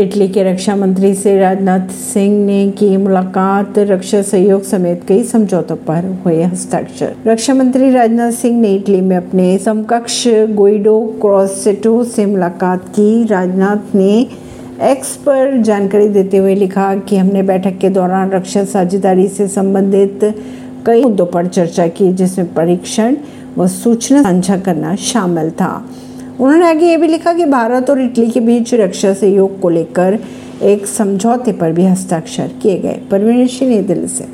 Italy के रक्षा मंत्री से राजनाथ सिंह ने की मुलाकात, रक्षा सहयोग समेत कई समझौतों पर हुए हस्ताक्षर। रक्षा मंत्री राजनाथ सिंह ने इटली में अपने समकक्ष गोइडो क्रॉसेटो से मुलाकात की। राजनाथ ने एक्स पर जानकारी देते हुए लिखा कि हमने बैठक के दौरान रक्षा साझेदारी से संबंधित कई मुद्दों पर चर्चा की, जिसमें परीक्षण व सूचना साझा करना शामिल था। उन्होंने आगे ये भी लिखा कि भारत और इटली के बीच रक्षा सहयोग को लेकर एक समझौते पर भी हस्ताक्षर किए गए। परवीन सिंह, नई दिल्ली से।